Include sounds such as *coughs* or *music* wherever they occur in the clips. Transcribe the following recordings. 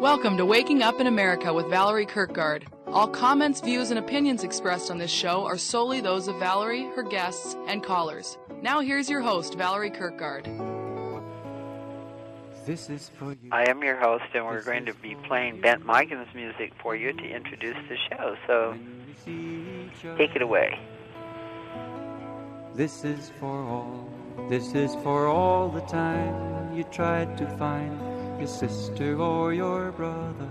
Welcome to Waking Up in America with Valerie Kirkgard. All comments, views, and opinions expressed on this show are solely those of Valerie, her guests, and callers. Now here's your host, Valerie Kirkgard. This is for you. I am your host, and we're going to be playing Bent Migan's music for you to introduce the show. So take it away. This is for all. This is for all the time you tried to find your sister or your brother.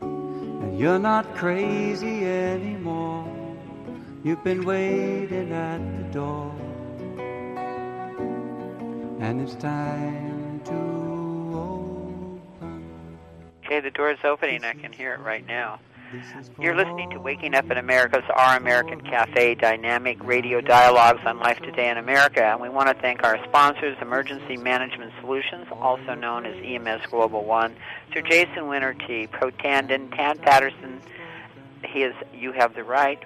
And you're not crazy anymore. You've been waiting at the door. And it's time to open. Okay, the door's opening. I can hear it right now. This is for You're listening to. Waking Up in America's Our American Cafe dynamic radio dialogues on life today in America. And we want to thank our sponsors, Emergency Management Solutions, also known as EMS Global One, Sir Jason Winterty, Protandim, Tad Patterson, he is You Have the Right,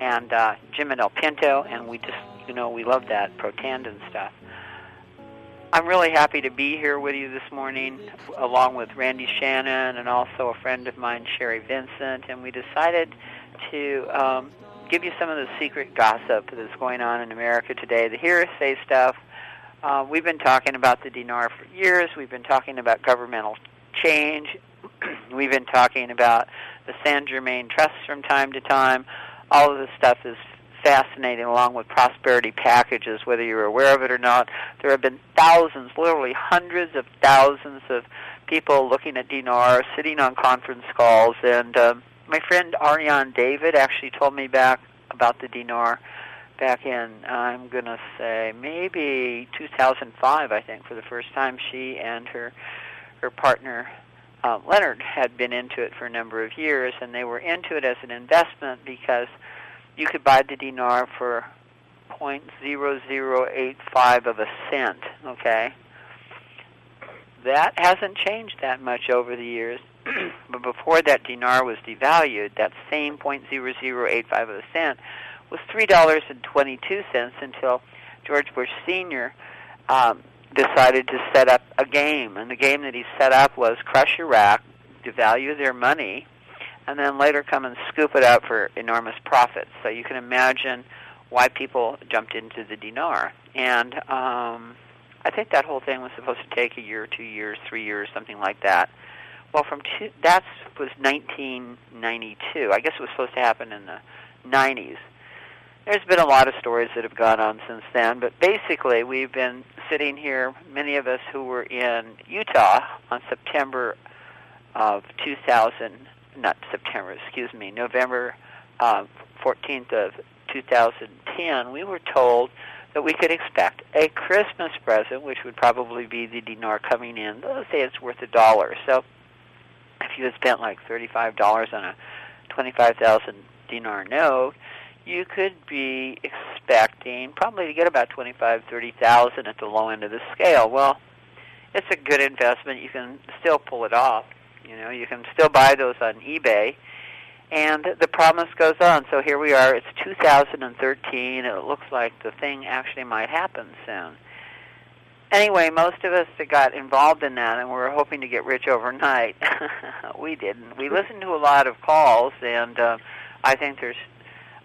and uh, Jim and El Pinto. And we just, you know, we love that Protandim stuff. I'm really happy to be here with you this morning, along with Randi Shannon and also a friend of mine, Sherry Vincent, and we decided to um, give you some of the secret gossip that's going on in America today, the hearsay stuff. Uh, we've been talking about the dinar for years. We've been talking about governmental change. *clears throat* we've been talking about the San Germain Trust from time to time. All of this stuff is fascinating, along with prosperity packages, whether you're aware of it or not. There have been thousands, literally hundreds of thousands of people looking at dinar, sitting on conference calls, and um, my friend Ariane David actually told me back about the dinar back in I'm to say maybe 2005 I think for the first time she and her her partner um, Leonard had been into it for a number of years and they were into it as an investment because you could buy the dinar for 0.0085 of a cent, okay? That hasn't changed that much over the years. *clears throat* but before that dinar was devalued, that same 0.0085 of a cent was $3.22 until George Bush Sr. Um, decided to set up a game. And the game that he set up was crush Iraq, devalue their money, and then later come and scoop it out for enormous profits. So you can imagine why people jumped into the dinar. And um, I think that whole thing was supposed to take a year, two years, three years, something like that. Well, from two, that was 1992. I guess it was supposed to happen in the 90s. There's been a lot of stories that have gone on since then, but basically we've been sitting here, many of us who were in Utah on September of 2000, not September, excuse me, November uh, 14th of 2010, we were told that we could expect a Christmas present, which would probably be the dinar coming in. Let's say it's worth a dollar. So if you had spent like $35 on a 25,000 dinar note, you could be expecting probably to get about 25, 30,000 at the low end of the scale. Well, it's a good investment. You can still pull it off. You know, you can still buy those on eBay. And the promise goes on. So here we are. It's 2013, and it looks like the thing actually might happen soon. Anyway, most of us that got involved in that and were hoping to get rich overnight, *laughs* we didn't. We listened to a lot of calls, and uh, I think there's,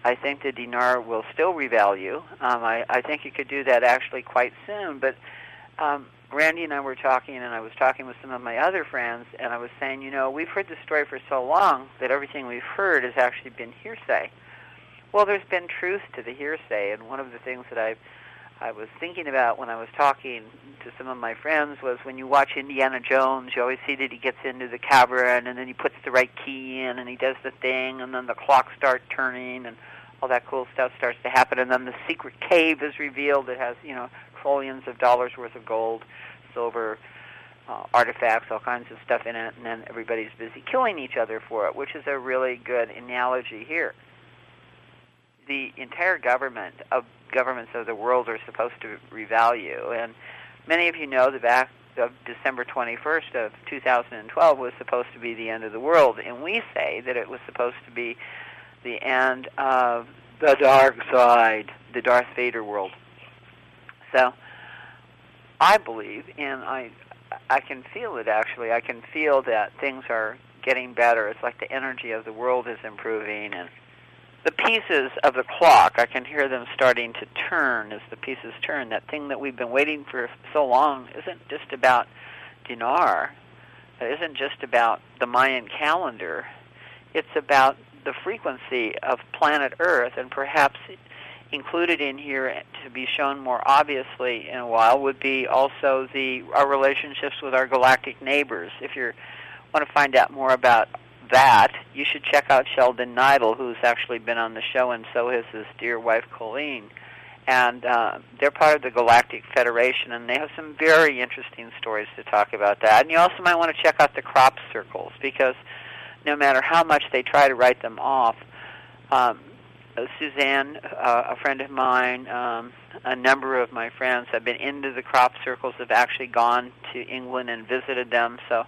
I think the dinar will still revalue. Um, I, I think you could do that actually quite soon. But um, Randi and I were talking, and I was talking with some of my other friends, and I was saying, you know, we've heard the story for so long that everything we've heard has actually been hearsay. Well, there's been truth to the hearsay, and one of the things that I I was thinking about when I was talking to some of my friends was when you watch Indiana Jones, you always see that he gets into the cavern and then he puts the right key in and he does the thing and then the clock starts turning and all that cool stuff starts to happen and then the secret cave is revealed that has, you know, trillions of dollars worth of gold, silver, uh, artifacts, all kinds of stuff in it, and then everybody's busy killing each other for it, which is a really good analogy here. The entire government of governments of the world are supposed to revalue, and many of you know the back of December 21st of 2012 was supposed to be the end of the world, and we say that it was supposed to be the end of the dark side, the Darth Vader world. So, I believe, and I I can feel it actually. I can feel that things are getting better. It's like the energy of the world is improving and the pieces of the clock, I can hear them starting to turn as the pieces turn. That thing that we've been waiting for so long isn't just about dinar. It isn't just about the Mayan calendar. It's about the frequency of planet Earth, and perhaps included in here to be shown more obviously in a while would be also the our relationships with our galactic neighbors. If you want to find out more about that, you should check out Sheldan Nidle, who's actually been on the show, and so has his dear wife Colleen. And uh, they're part of the Galactic Federation, and they have some very interesting stories to talk about that. And you also might want to check out the crop circles, because no matter how much they try to write them off, um, Suzanne, uh, a friend of mine, um, a number of my friends have been into the crop circles, have actually gone to England and visited them. So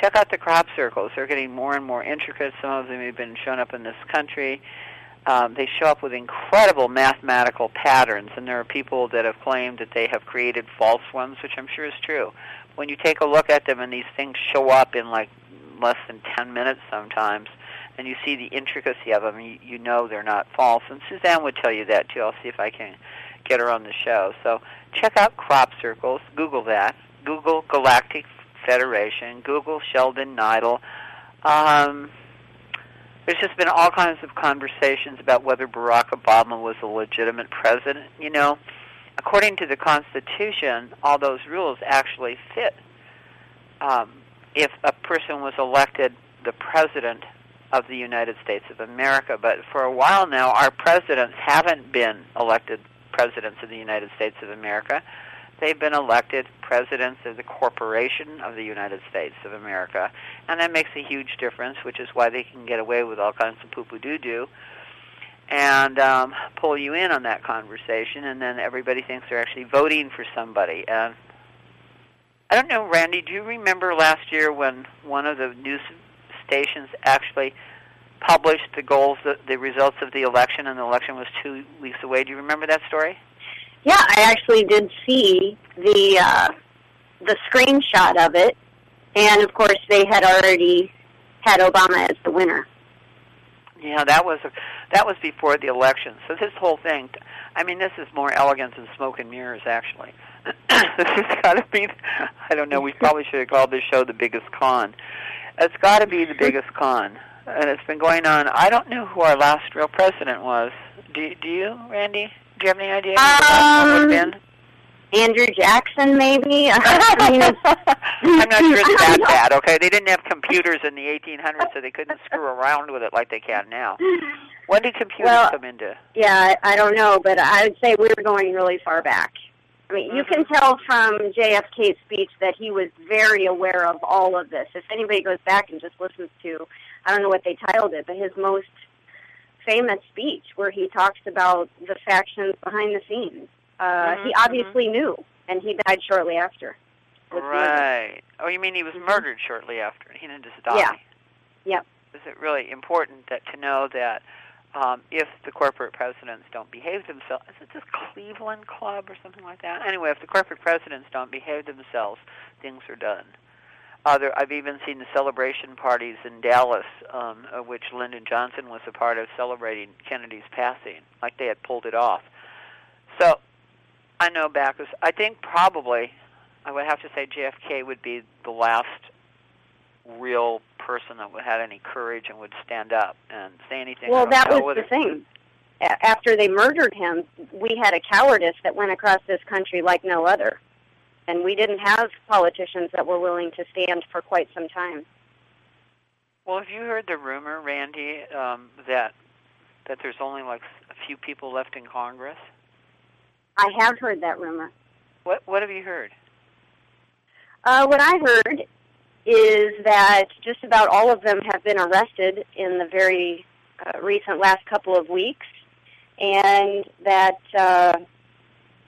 check out the crop circles. They're getting more and more intricate. Some of them have been shown up in this country. Um, they show up with incredible mathematical patterns, and there are people that have claimed that they have created false ones, which I'm sure is true. When you take a look at them and these things show up in like less than 10 minutes sometimes, and you see the intricacy of them, you, you know they're not false. And Suzanne would tell you that too. I'll see if I can get her on the show. So check out crop circles. Google that. Google Galactic Federation. Google Sheldan Nidle. Um, there's just been all kinds of conversations about whether Barack Obama was a legitimate president. You know, according to the Constitution, all those rules actually fit. Um, if a person was elected the president of the United States of America, but for a while now, our presidents haven't been elected presidents of the United States of America. They've been elected presidents of the corporation of the United States of America, and that makes a huge difference, which is why they can get away with all kinds of poo-poo doo-doo and um, pull you in on that conversation, and then everybody thinks they're actually voting for somebody. And I don't know, Randi, do you remember last year when one of the news stations actually published the goals, the, the results of the election, and the election was two weeks away? Do you remember that story? Yeah, I actually did see the uh, the screenshot of it, and of course they had already had Obama as the winner. Yeah, that was that was before the election. So this whole thing, I mean, this is more elegant than smoke and mirrors. Actually, *coughs* this has got to be. I don't know. We *laughs* probably should have called this show the biggest con. It's got to be the biggest con, and it's been going on. I don't know who our last real president was. Do Do you, Randi? Do you have any idea um, who the last one would have been? Andrew Jackson, maybe. *laughs* I mean, I'm not sure it's *laughs* that bad. Okay, they didn't have computers in the 1800s, so they couldn't screw around with it like they can now. When did computers Well, come into? Yeah, I I don't know, but I would say we were going really far back. I mean, you can tell from JFK's speech that he was very aware of all of this. If anybody goes back and just listens to, I don't know what they titled it, but his most famous speech where he talks about the factions behind the scenes. Uh, Mhm, he obviously knew, and he died shortly after. Right. Oh, you mean he was Mhm. murdered shortly after? He didn't just die. Yeah. Yep. Is it really important that to know that um, if the corporate presidents don't behave themselves, is it this Cleveland Club or something like that? Anyway, if the corporate presidents don't behave themselves, things are done. Uh, there, I've even seen the celebration parties in Dallas, um, of which Lyndon Johnson was a part of, celebrating Kennedy's passing, like they had pulled it off. So, I know Bacchus. I think probably I would have to say JFK would be the last real person that would had any courage and would stand up and say anything. Well, that was the thing. After they murdered him, we had a cowardice that went across this country like no other. And we didn't have politicians that were willing to stand for quite some time. Well, have you heard the rumor, Randi, um, that that there's only like a few people left in Congress? I have heard that rumor. What What have you heard? Uh, what I heard is that just about all of them have been arrested in the very uh, recent last couple of weeks, and that uh,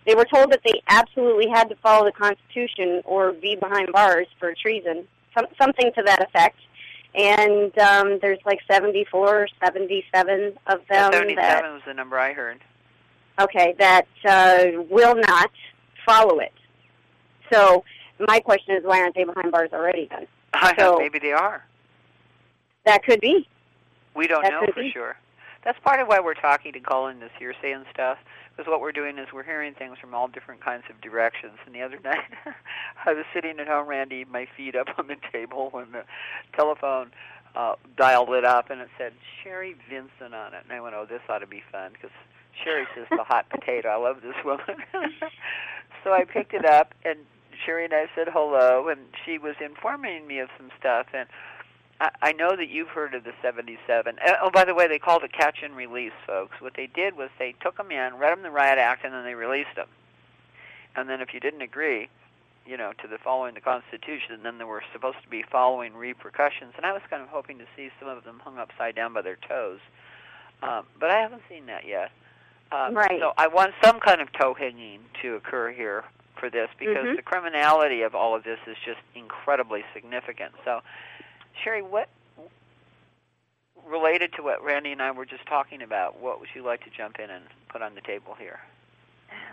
they were told that they absolutely had to follow the Constitution or be behind bars for treason, some, something to that effect. And um, there's like 74 or 77 of them Seventy-seven that was the number I heard. okay, that uh, will not follow it. So my question is, why aren't they behind bars already then? *laughs* I So- know, maybe they are. That could be. We don't That know for be. sure. That's part of why we're talking to calling this hearsay and stuff. Because what we're doing is we're hearing things from all different kinds of directions. And the other *laughs* night, I was sitting at home, Randi, my feet up on the table, when the telephone uh, dialed it up, and it said Sherry Vincent on it. And I went, "Oh, this ought to be fun," because Sherry's just a hot potato. I love this woman. *laughs* so I picked it up, and Sherry and I said hello, and she was informing me of some stuff, and I, I know that you've heard of the 77. Uh, Oh, by the way, they called it catch and release, folks. What they did was they took them in, read them the riot act, and then they released them. And then if you didn't agree, you know, to the following the Constitution, then there were supposed to be following repercussions. And I was kind of hoping to see some of them hung upside down by their toes, um, but I haven't seen that yet. Um, Right. So I want some kind of toe hanging to occur here for this because Mhm. the criminality of all of this is just incredibly significant. So, Sherry, what related to what Randi and I were just talking about? What would you like to jump in and put on the table here?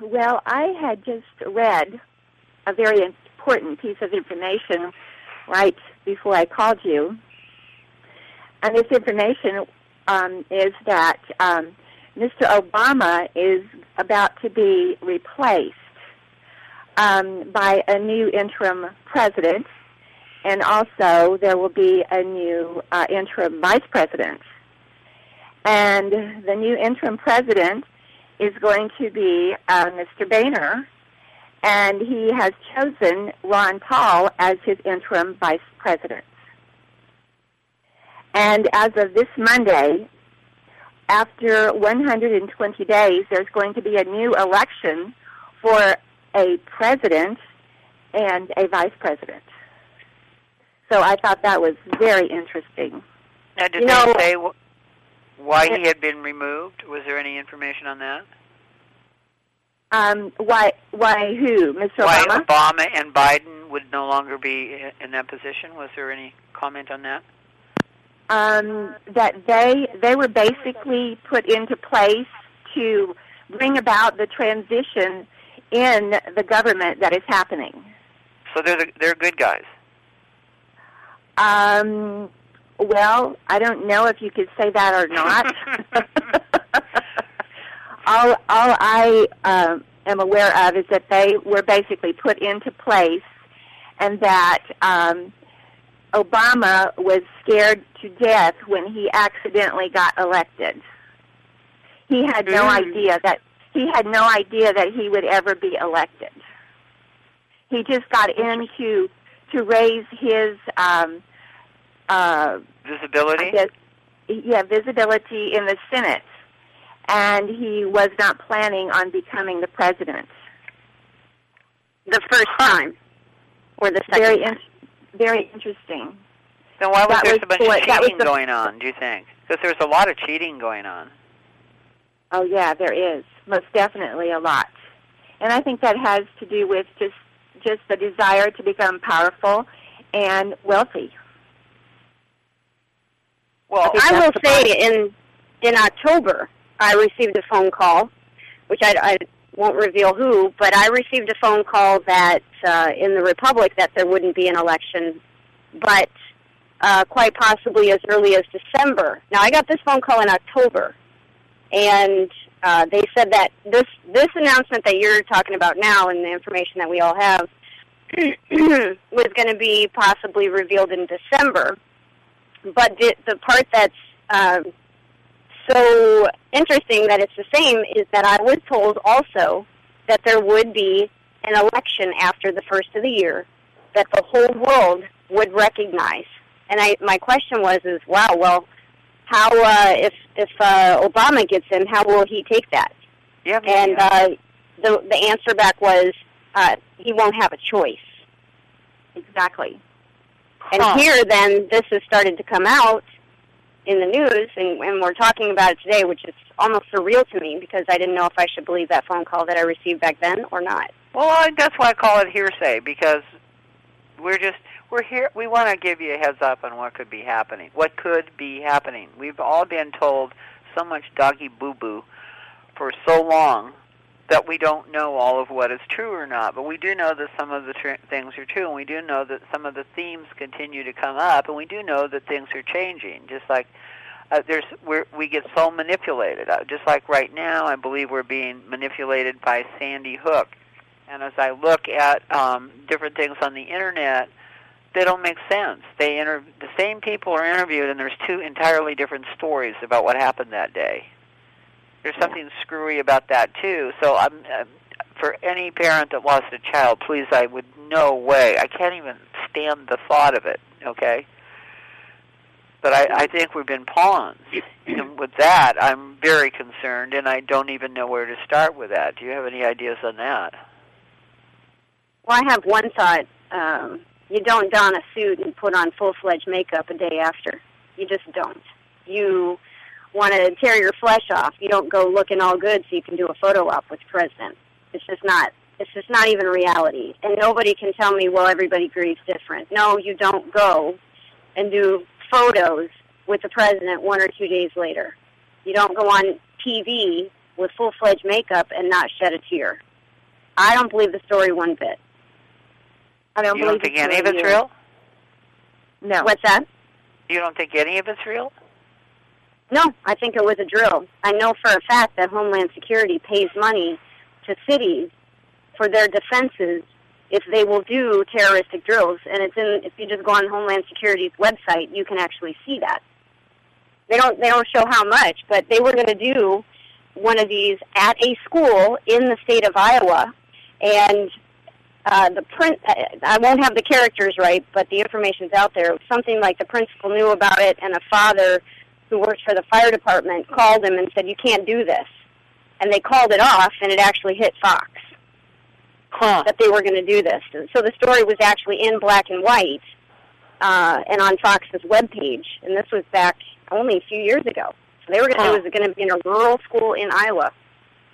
Well, I had just read a very important piece of information right before I called you. And this information um, is that um, Mr. Obama is about to be replaced um, by a new interim president, and also there will be a new uh, interim vice president. And the new interim president is going to be uh, Mr. Boehner, and he has chosen Ron Paul as his interim vice president. And as of this Monday, after 120 days, there's going to be a new election for a president and a vice president. So I thought that was very interesting. Now, did You they know- say wh- why he had been removed? Was there any information on that? Um, why? Why? Who? Mr. Why Obama? Obama and Biden would no longer be in that position? Was there any comment on that? um, that they they were basically put into place to bring about the transition in the government that is happening. So they're the, they're good guys. Um, well, I don't know if you could say that or not. *laughs* all all I um, am aware of is that they were basically put into place, and that um, Obama was scared to death when he accidentally got elected. He had no Mm. idea that he had no idea that he would ever be elected. He just got in to to raise his um, uh, Visibility. I guess, yeah, visibility in the Senate, and he was not planning on becoming the president. The first time, or the second Very, time. in- very interesting. Then why was that there was so much what- was cheating the- going on? Do you think? Because there was a lot of cheating going on. Oh yeah, there is most definitely a lot, and I think that has to do with just just the desire to become powerful and wealthy. Well, think I will say in in October, I received a phone call, which I, I won't reveal who, but I received a phone call that uh, in the Republic that there wouldn't be an election, but uh, quite possibly as early as December. Now I got this phone call in October, and uh, they said that this this announcement that you're talking about now and the information that we all have *clears throat* was going to be possibly revealed in December but the the part that's um, so interesting that it's the same is that I was told also that there would be an election after the first of the year that the whole world would recognize. And I my question was is wow well how uh, if if uh, Obama gets in how will he take that? yeah, And yeah. uh, the the answer back was uh, he won't have a choice. Exactly. And Huh. here, then, this has started to come out in the news, and, and we're talking about it today, which is almost surreal to me because I didn't know if I should believe that phone call that I received back then or not. Well, I, that's why I call it hearsay because we're just we're here. We want to give you a heads up on what could be happening. What could be happening? We've all been told so much doggy boo boo for so long that we don't know all of what is true or not, but we do know that some of the tr- things are true, and we do know that some of the themes continue to come up, and we do know that things are changing. Just like uh, there's, we're, we get so manipulated. Uh, just like right now, I believe we're being manipulated by Sandy Hook. And as I look at um, different things on the internet, they don't make sense. They inter- the same people are interviewed, and there's two entirely different stories about what happened that day. There's something screwy about that too. So I'm uh, for any parent that lost a child, please, I would no way. I can't even stand the thought of it. Okay. But I, I think we've been pawns. *clears throat* and with that, I'm very concerned, and I don't even know where to start with that. Do you have any ideas on that? Well, I have one thought. Um, you don't don a suit and put on full-fledged makeup a day after. You just don't. You want to tear your flesh off. You don't go looking all good so you can do a photo op with the president. It's just not. It's just not even reality. And nobody can tell me, well, everybody grieves different. No, you don't go and do photos with the president one or two days later. You don't go on TV with full-fledged makeup and not shed a tear. I don't believe the story one bit. I don't you believe don't think any of it's you. real? No. What's that? You don't think any of it's real? No, I think it was a drill. I know for a fact that Homeland Security pays money to cities for their defenses if they will do terroristic drills. And it's in if you just go on Homeland Security's website, you can actually see that. They don't they don't show how much, but they were going to do one of these at a school in the state of Iowa, and uh, the print I won't have the characters right, but the information's out there. Something like the principal knew about it, and a father who works for the fire department called him and said, "You can't do this," and they called it off, and it actually hit Fox Huh. that they were going to do this. And So the story was actually in black and white uh, and on Fox's webpage, and this was back only a few years ago. So they were going to Huh. do it was going to be in a rural school in Iowa,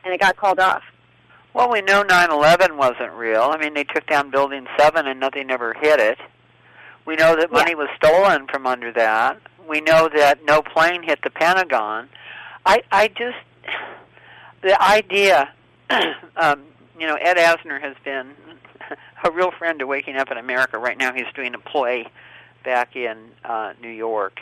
and it got called off. Well, we know 9/11 wasn't real. I mean, they took down Building 7 and nothing ever hit it. We know that money was stolen from under that. We know that no plane hit the Pentagon. I I just the idea *clears throat* um you know, Ed Asner has been *laughs* a real friend to Waking Up in America. Right now he's doing a play back in uh New York.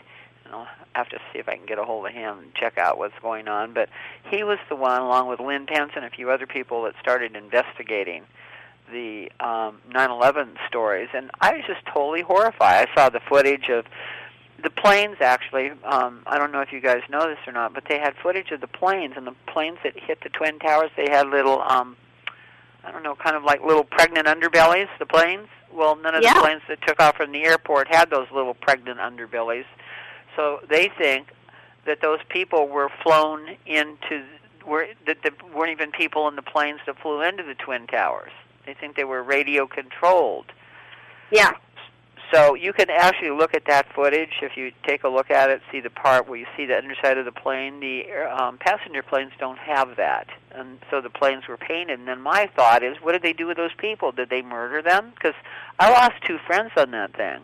And I'll have to see if I can get a hold of him and check out what's going on. But he was the one, along with Lynn Pence and a few other people, that started investigating the um, 9/11 stories, and I was just totally horrified. I saw the footage of the planes. Actually, um, I don't know if you guys know this or not, but they had footage of the planes, and the planes that hit the twin towers. They had little, um, I don't know, kind of like little pregnant underbellies. The planes. Well, none of Yeah. the planes that took off from the airport had those little pregnant underbellies. So they think that those people were flown into were that there weren't even people in the planes that flew into the twin towers. They think they were radio controlled. Yeah. So you can actually look at that footage if you take a look at it, see the part where you see the underside of the plane. The um, passenger planes don't have that, and so the planes were painted. And then my thought is, what did they do with those people? Did they murder them? Because I lost two friends on that thing.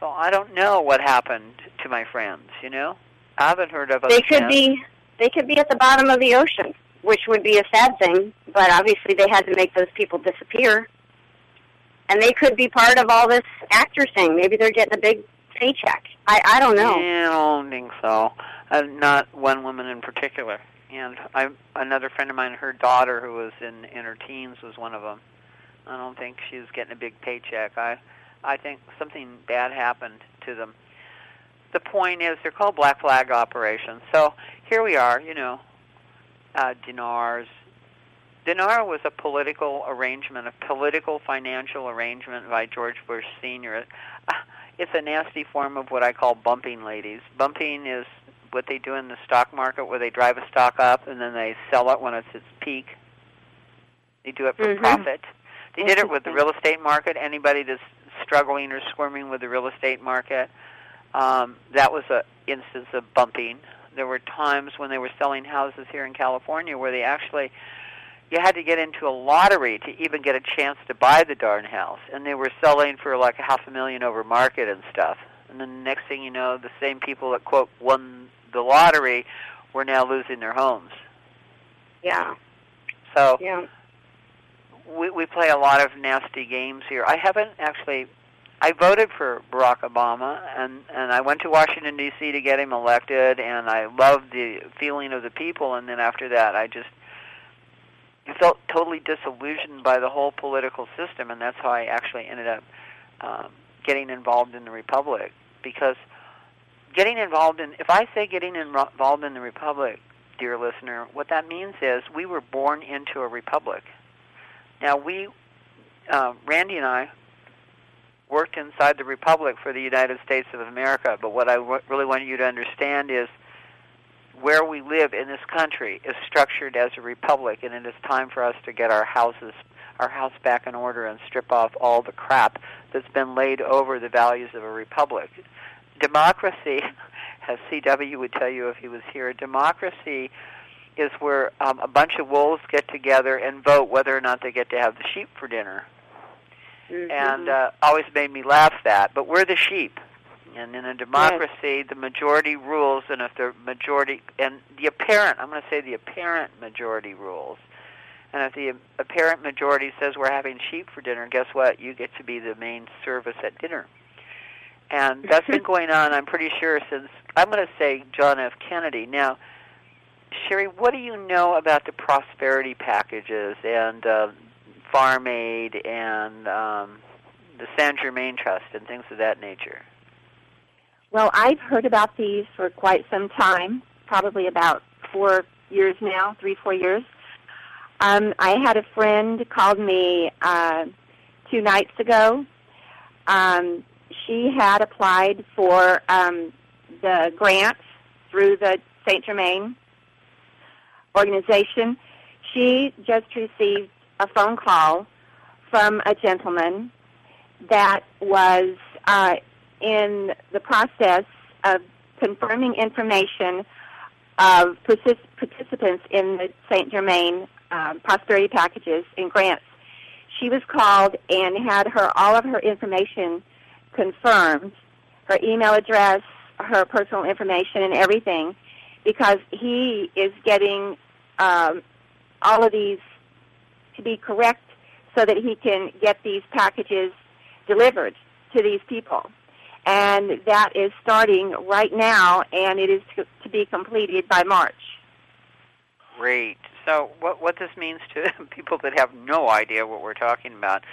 So I don't know what happened to my friends. You know, I haven't heard of. They could friends. be they could be at the bottom of the ocean, which would be a sad thing, but obviously they had to make those people disappear. And they could be part of all this actor thing. Maybe they're getting a big paycheck. I I don't know. Yeah, I don't think so. Uh, not one woman in particular. And I, another friend of mine, her daughter, who was in in her teens, was one of them. I don't think she was getting a big paycheck. I, I think something bad happened to them. The point is, they're called black flag operations. So here we are, you know, uh, dinars. Dinar was a political arrangement, a political financial arrangement by George Bush Sr. Uh, *laughs* It's a nasty form of what I call bumping ladies. Bumping is what they do in the stock market where they drive a stock up and then they sell it when it's its peak. They do it for Mhm. profit. They did it with the real estate market. Anybody that's struggling or squirming with the real estate market, um, that was a instance of bumping. There were times when they were selling houses here in California where they actually you had to get into a lottery to even get a chance to buy the darn house, and they were selling for like a half a million over market and stuff. And then the next thing you know, the same people that quote won the lottery were now losing their homes. Yeah. So Yeah. we we play a lot of nasty games here. I haven't actually. I voted for Barack Obama, and and I went to Washington D.C. to get him elected, and I loved the feeling of the people. And then after that, I just felt totally disillusioned by the whole political system, and that's how I actually ended up um, getting involved in the Republic. Because getting involved in, if I say getting invo- involved in the Republic, dear listener, what that means is we were born into a republic. Now we, uh, Randi and I, worked inside the Republic for the United States of America. But what I w- really want you to understand is where we live in this country is structured as a republic, and it is time for us to get our houses, our house back in order, and strip off all the crap that's been laid over the values of a republic. Democracy, *laughs* as C.W. would tell you if he was here, democracy is where um, a bunch of wolves get together and vote whether or not they get to have the sheep for dinner. Mhm. And uh, always made me laugh that. But we're the sheep. And in a democracy, the majority rules, and if the majority, and the apparent, I'm going to say the apparent majority rules. And if the apparent majority says we're having sheep for dinner, guess what? You get to be the main service at dinner. And that's been *laughs* going on, I'm pretty sure, since, I'm going to say John F. Kennedy. Now, Sherry, what do you know about the prosperity packages and uh, Farm Aid and um, the San Germain Trust and things of that nature? Well, I've heard about these for quite some time, probably about four years now, three, four years. Um, I had a friend called me uh, two nights ago. Um, she had applied for um, the grant through the St. Germain organization. She just received a phone call from a gentleman that was uh, in the process of confirming information of partic- participants in the St. Germain um, prosperity packages and grants. She was called and had her all of her information confirmed, her email address, her personal information, and everything, because he is getting um, all of these to be correct so that he can get these packages delivered to these people. And that is starting right now, and it is to, be completed by March. Great. So, what what this means to *laughs* people that have no idea what we're talking about,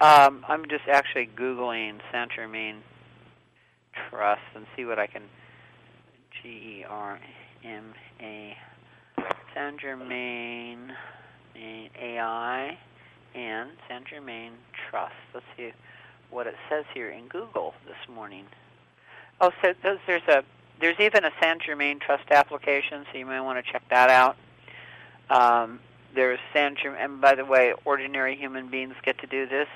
um, I'm just actually googling Saint Trust and see what I can. G E R M A Saint A I and Saint Germain Trust. Let's see what it says here in Google this morning. Oh, so there's, there's a there's even a Saint Germain Trust application, so you may want to check that out. Um, there's Saint Germain, and by the way, ordinary human beings get to do this.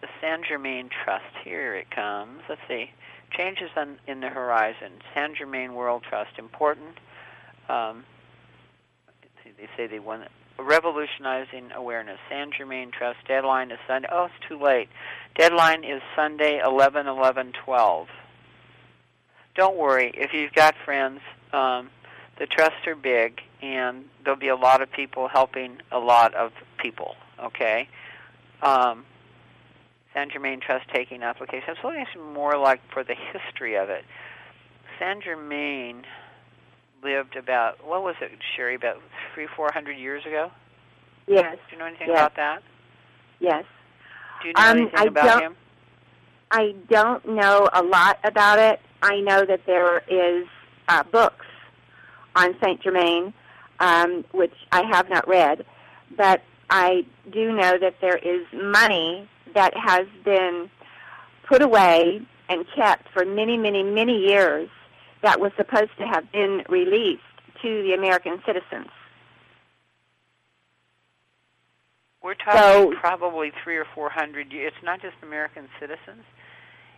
The Saint Germain Trust. Here it comes. Let's see. Changes on, in the horizon. San Germain World Trust. Important. Um, they say they want revolutionizing awareness. Saint Germain Trust deadline is Sunday. Oh, it's too late. Deadline is Sunday, 11 11 12. Don't worry. If you've got friends, um, the trusts are big, and there'll be a lot of people helping a lot of people. Okay. Um, Saint Germain Trust taking applications. So it's more like for the history of it. Saint Germain lived about what was it, Sherry? About three, four hundred years ago. Yes, Do you know anything Yes. about that? yes. Do you know Um, anything I about don't- him? I don't know a lot about it. I know that there is uh, books on Saint Germain, um, which I have not read, but I do know that there is money that has been put away and kept for many, many, many years that was supposed to have been released to the American citizens. We're talking So- probably three or four hundred. It's not just American citizens.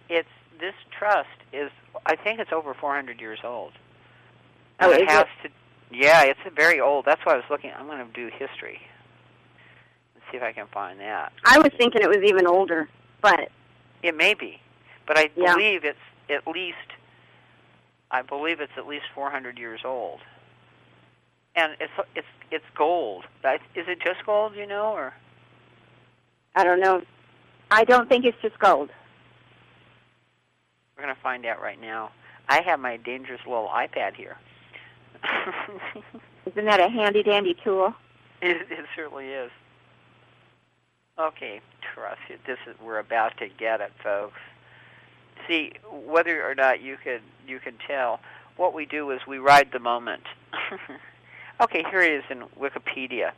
It's this trust is. I think it's over four hundred years old. Oh, it is has to. Yeah, it's very old. That's why I was looking. I'm going to do history. Let's see if I can find that. I was thinking it was even older, but It may be, but I Yeah. believe it's at least. I believe it's at least 400 years old. And it's it's it's gold. Is it just gold? You know, or I don't know. I don't think it's just gold. we're gonna find out right now. I have my dangerous little iPad here. *laughs* Isn't that a handy dandy tool? It, it certainly is. Okay, trust it. This is we're about to get it, folks. See whether or not you can you can tell. What we do is we ride the moment. *laughs* okay, here it is in Wikipedia.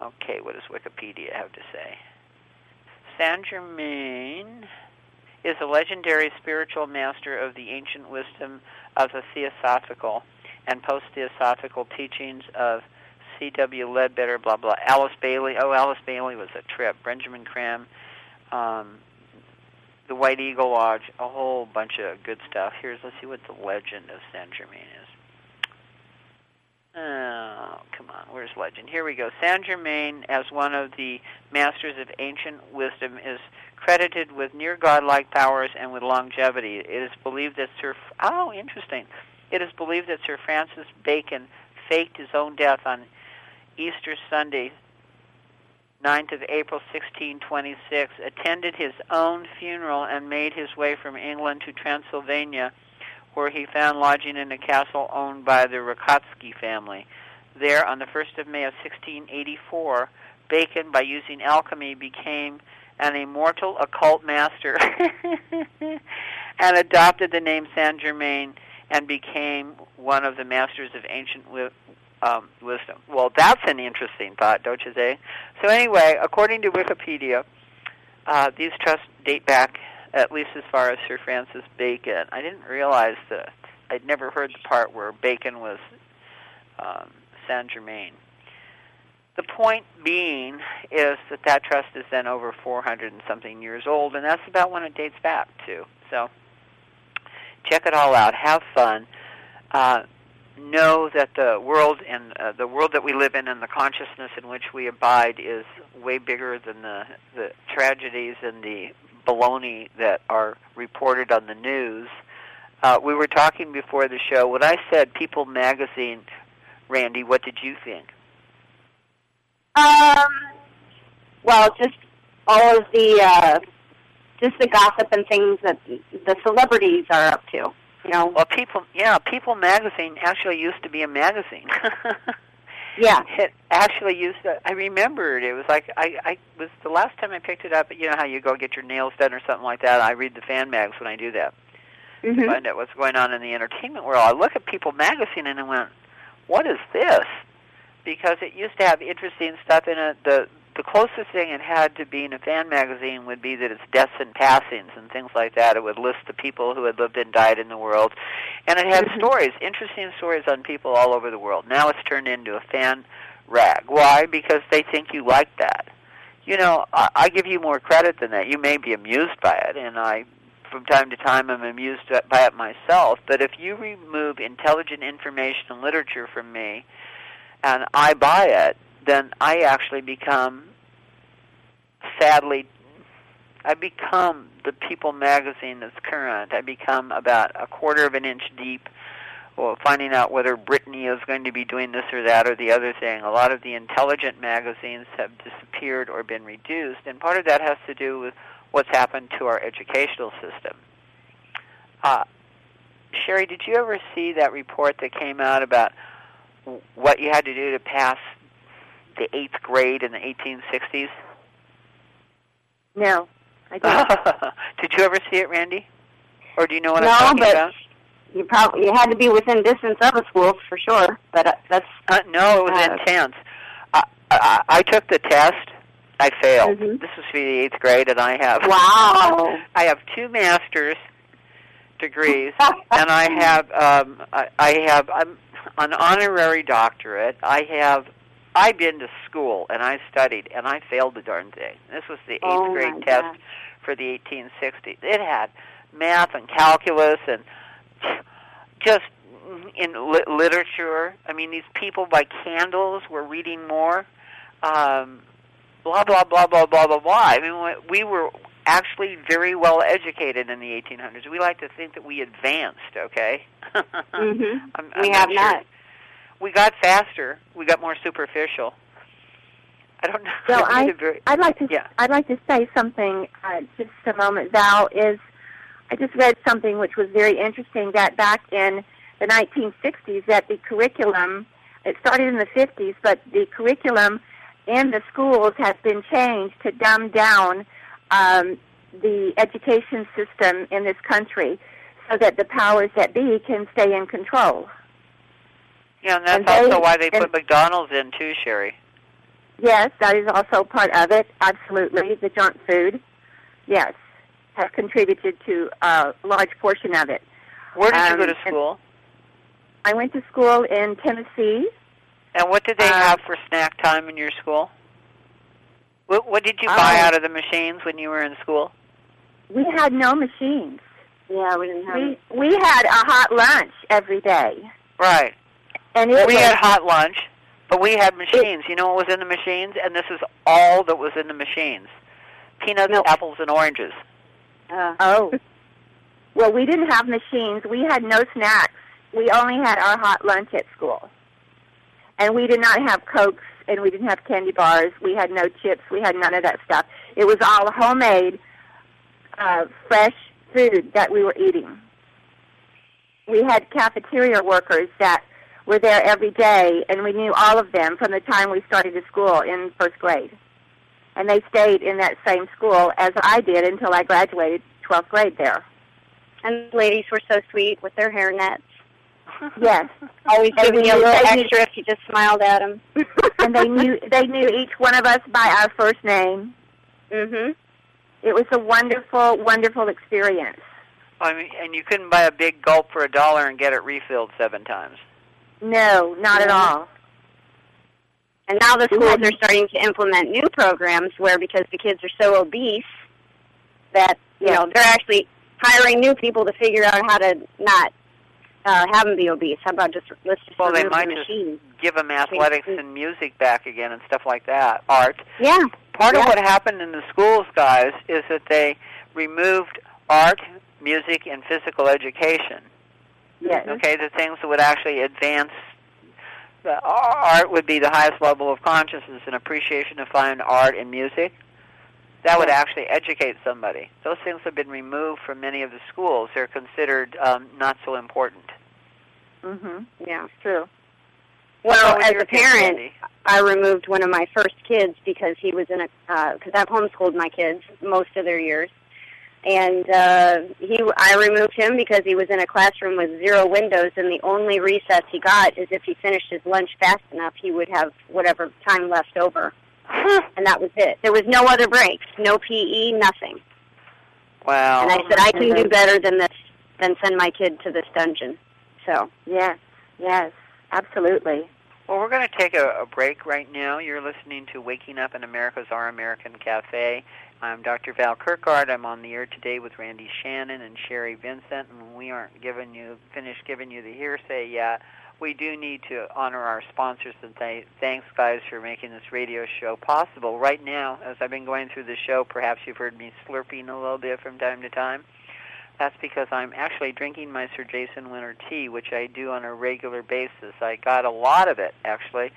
Okay, what does Wikipedia have to say? Saint Germain is a legendary spiritual master of the ancient wisdom of the theosophical and post-theosophical teachings of C.W. Leadbeater, blah blah. Alice Bailey. Oh, Alice Bailey was a trip. Benjamin Creme, um, the White Eagle Lodge, a whole bunch of good stuff. Here's let's see what the legend of Saint Germain is. Oh, come on, where's legend? Here we go. Saint Germain, as one of the masters of ancient wisdom, is credited with near godlike powers and with longevity. It is believed that Sir oh, interesting. It is believed that Sir Francis Bacon faked his own death on Easter Sunday, 9th of April 1626, attended his own funeral, and made his way from England to Transylvania, where he found lodging in a castle owned by the Rákóczi family. There, on the 1st of May of 1684, Bacon, by using alchemy, became an immortal occult master *laughs* and adopted the name Saint Germain and became one of the masters of ancient wi- um, wisdom. Well, that's an interesting thought, don't you think? So anyway, according to Wikipedia, uh, these trusts date back at least as far as Sir Francis Bacon. I didn't realize that. I'd never heard the part where Bacon was um, Saint Germain. The point being is that that trust is then over 400 and something years old, and that's about when it dates back to. So check it all out. Have fun. Uh, know that the world and uh, the world that we live in and the consciousness in which we abide is way bigger than the the tragedies and the baloney that are reported on the news. Uh, we were talking before the show. When I said People Magazine, Randi, what did you think? Um, well, just all of the uh, just the gossip and things that the celebrities are up to. You know. Well, People, yeah, People Magazine actually used to be a magazine. *laughs* Yeah. *laughs* It actually used to. I remembered it was like I I was the last time I picked it up. You know how you go get your nails done or something like that. I read the fan mags when I do that. hmm to find out what's going on in the entertainment world. I look at People magazine and I went, "What is this?" Because it used to have interesting stuff in it. The the closest thing it had to being a fan magazine would be that it's deaths and passings and things like that. It would list the people who had lived and died in the world, and it had Mhm. stories, interesting stories on people all over the world. Now it's turned into a fan rag. Why? Because they think you like that. You know, I, I give you more credit than that. You may be amused by it, and I from time to time I'm amused by it myself. But if you remove intelligent information and literature from me, and I buy it, then I actually become, sadly, I become the People magazine that's current. I become about a quarter of an inch deep. Well, finding out whether Britney is going to be doing this or that or the other thing. A lot of the intelligent magazines have disappeared or been reduced, and part of that has to do with what's happened to our educational system. Uh, Sherry, did you ever see that report that came out about what you had to do to pass the eighth grade in the 1860s? No, I don't. *laughs* did you ever see it, Randi? Or do you know what No, I'm talking but- about? You probably you had to be within distance of a school for sure. But uh, that's Uh, no, it was Uh, intense. I, I, I took the test. I failed. Mhm. This was for the eighth grade, and I have wow. I have two master's degrees, *laughs* and I have um, I, I have I'm an honorary doctorate. I have I've been to school and I studied, and I failed the darn thing. This was the eighth Oh, grade test gosh. for the 1860s. It had math and calculus and just in li- literature. I mean, these people by candles were reading more. Um, blah blah blah blah blah blah blah. I mean, we- we were actually very well educated in the 1800s. We like to think that we advanced. Okay. *laughs* Mhm. I'm, We I'm have sure. not. We got faster. We got more superficial. I don't know. Well, *laughs* I, very, I'd like to Yeah. I'd like to say something uh, just a moment. Val is I just read something which was very interesting that back in the 1960s that the curriculum it started in the 50s, but the curriculum in the schools has been changed to dumb down um, the education system in this country so that the powers that be can stay in control. Yeah, and that's and they- also why they put McDonald's in too, Sherry. Yes, that is also part of it. Absolutely, the junk food. Yes, has contributed to a large portion of it. Where did you Um, go to school? I went to school in Tennessee. And what did they uh, have for snack time in your school? What, what did you buy Oh. out of the machines when you were in school? We had no machines. Yeah, we didn't have. We we had a hot lunch every day, Right. And it we was had hot lunch, but we had machines. you know what was in the machines? And this is all that was in the machines: peanuts, Milk. apples, and oranges. Uh, oh. *laughs* Well, we didn't have machines. We had no snacks. We only had our hot lunch at school, and we did not have cokes, and we didn't have candy bars. We had no chips. We had none of that stuff. It was all homemade, uh, fresh food that we were eating. We had cafeteria workers that were there every day, and we knew all of them from the time we started to school in first grade. And they stayed in that same school as I did until I graduated 12th grade there. and the ladies were so sweet with their hair nets. Yes, *laughs* Always And giving we you a little they knew- extra if you just smiled at them. *laughs* and they knew they knew each one of us by our first name. mhm. It was a wonderful, wonderful experience. I mean, and you couldn't buy a big gulp for a dollar and get it refilled seven times. No, not at all. And now the schools are starting to implement new programs where because the kids are so obese that you Yeah. know they're actually hiring new people to figure out how to not uh, have them be obese. How about just let's just Well, they remove might the just- machines? Give them athletics and music back again and stuff like that. Art. Yeah. Part Yeah. of what happened in the schools, guys, is that they removed art, music, and physical education. Yes. Okay, the things that would actually advance. The art would be the highest level of consciousness and appreciation of fine art and music. That would actually educate somebody. Those things have been removed from many of the schools. They're considered um, not so important. Mhm. Yeah. True. Well, as a parent? I removed one of my first kids because he was in a because I've homeschooled my kids most of their years, and uh, he I removed him because he was in a classroom with zero windows, and the only recess he got is if he finished his lunch fast enough, he would have whatever time left over, and that was it. There was no other breaks, no PE, nothing. Wow. And I said I can do better than this than send my kid to this dungeon. So Yes. Yes. Absolutely. Well, we're going to take a, a break right now. You're listening to Waking Up in America's Our American Cafe. I'm Dr. Val Kirkgard. I'm on the air today with Randi Shannon and Sherry Vincent, and we aren't giving you finished giving you the hearsay yet. We do need to honor our sponsors and th- thanks, guys, for making this radio show possible. Right now, as I've been going through the show, perhaps you've heard me slurping a little bit from time to time. That's because I'm actually drinking my Sir Jason Winter tea, which I do on a regular basis. I got a lot of it, actually,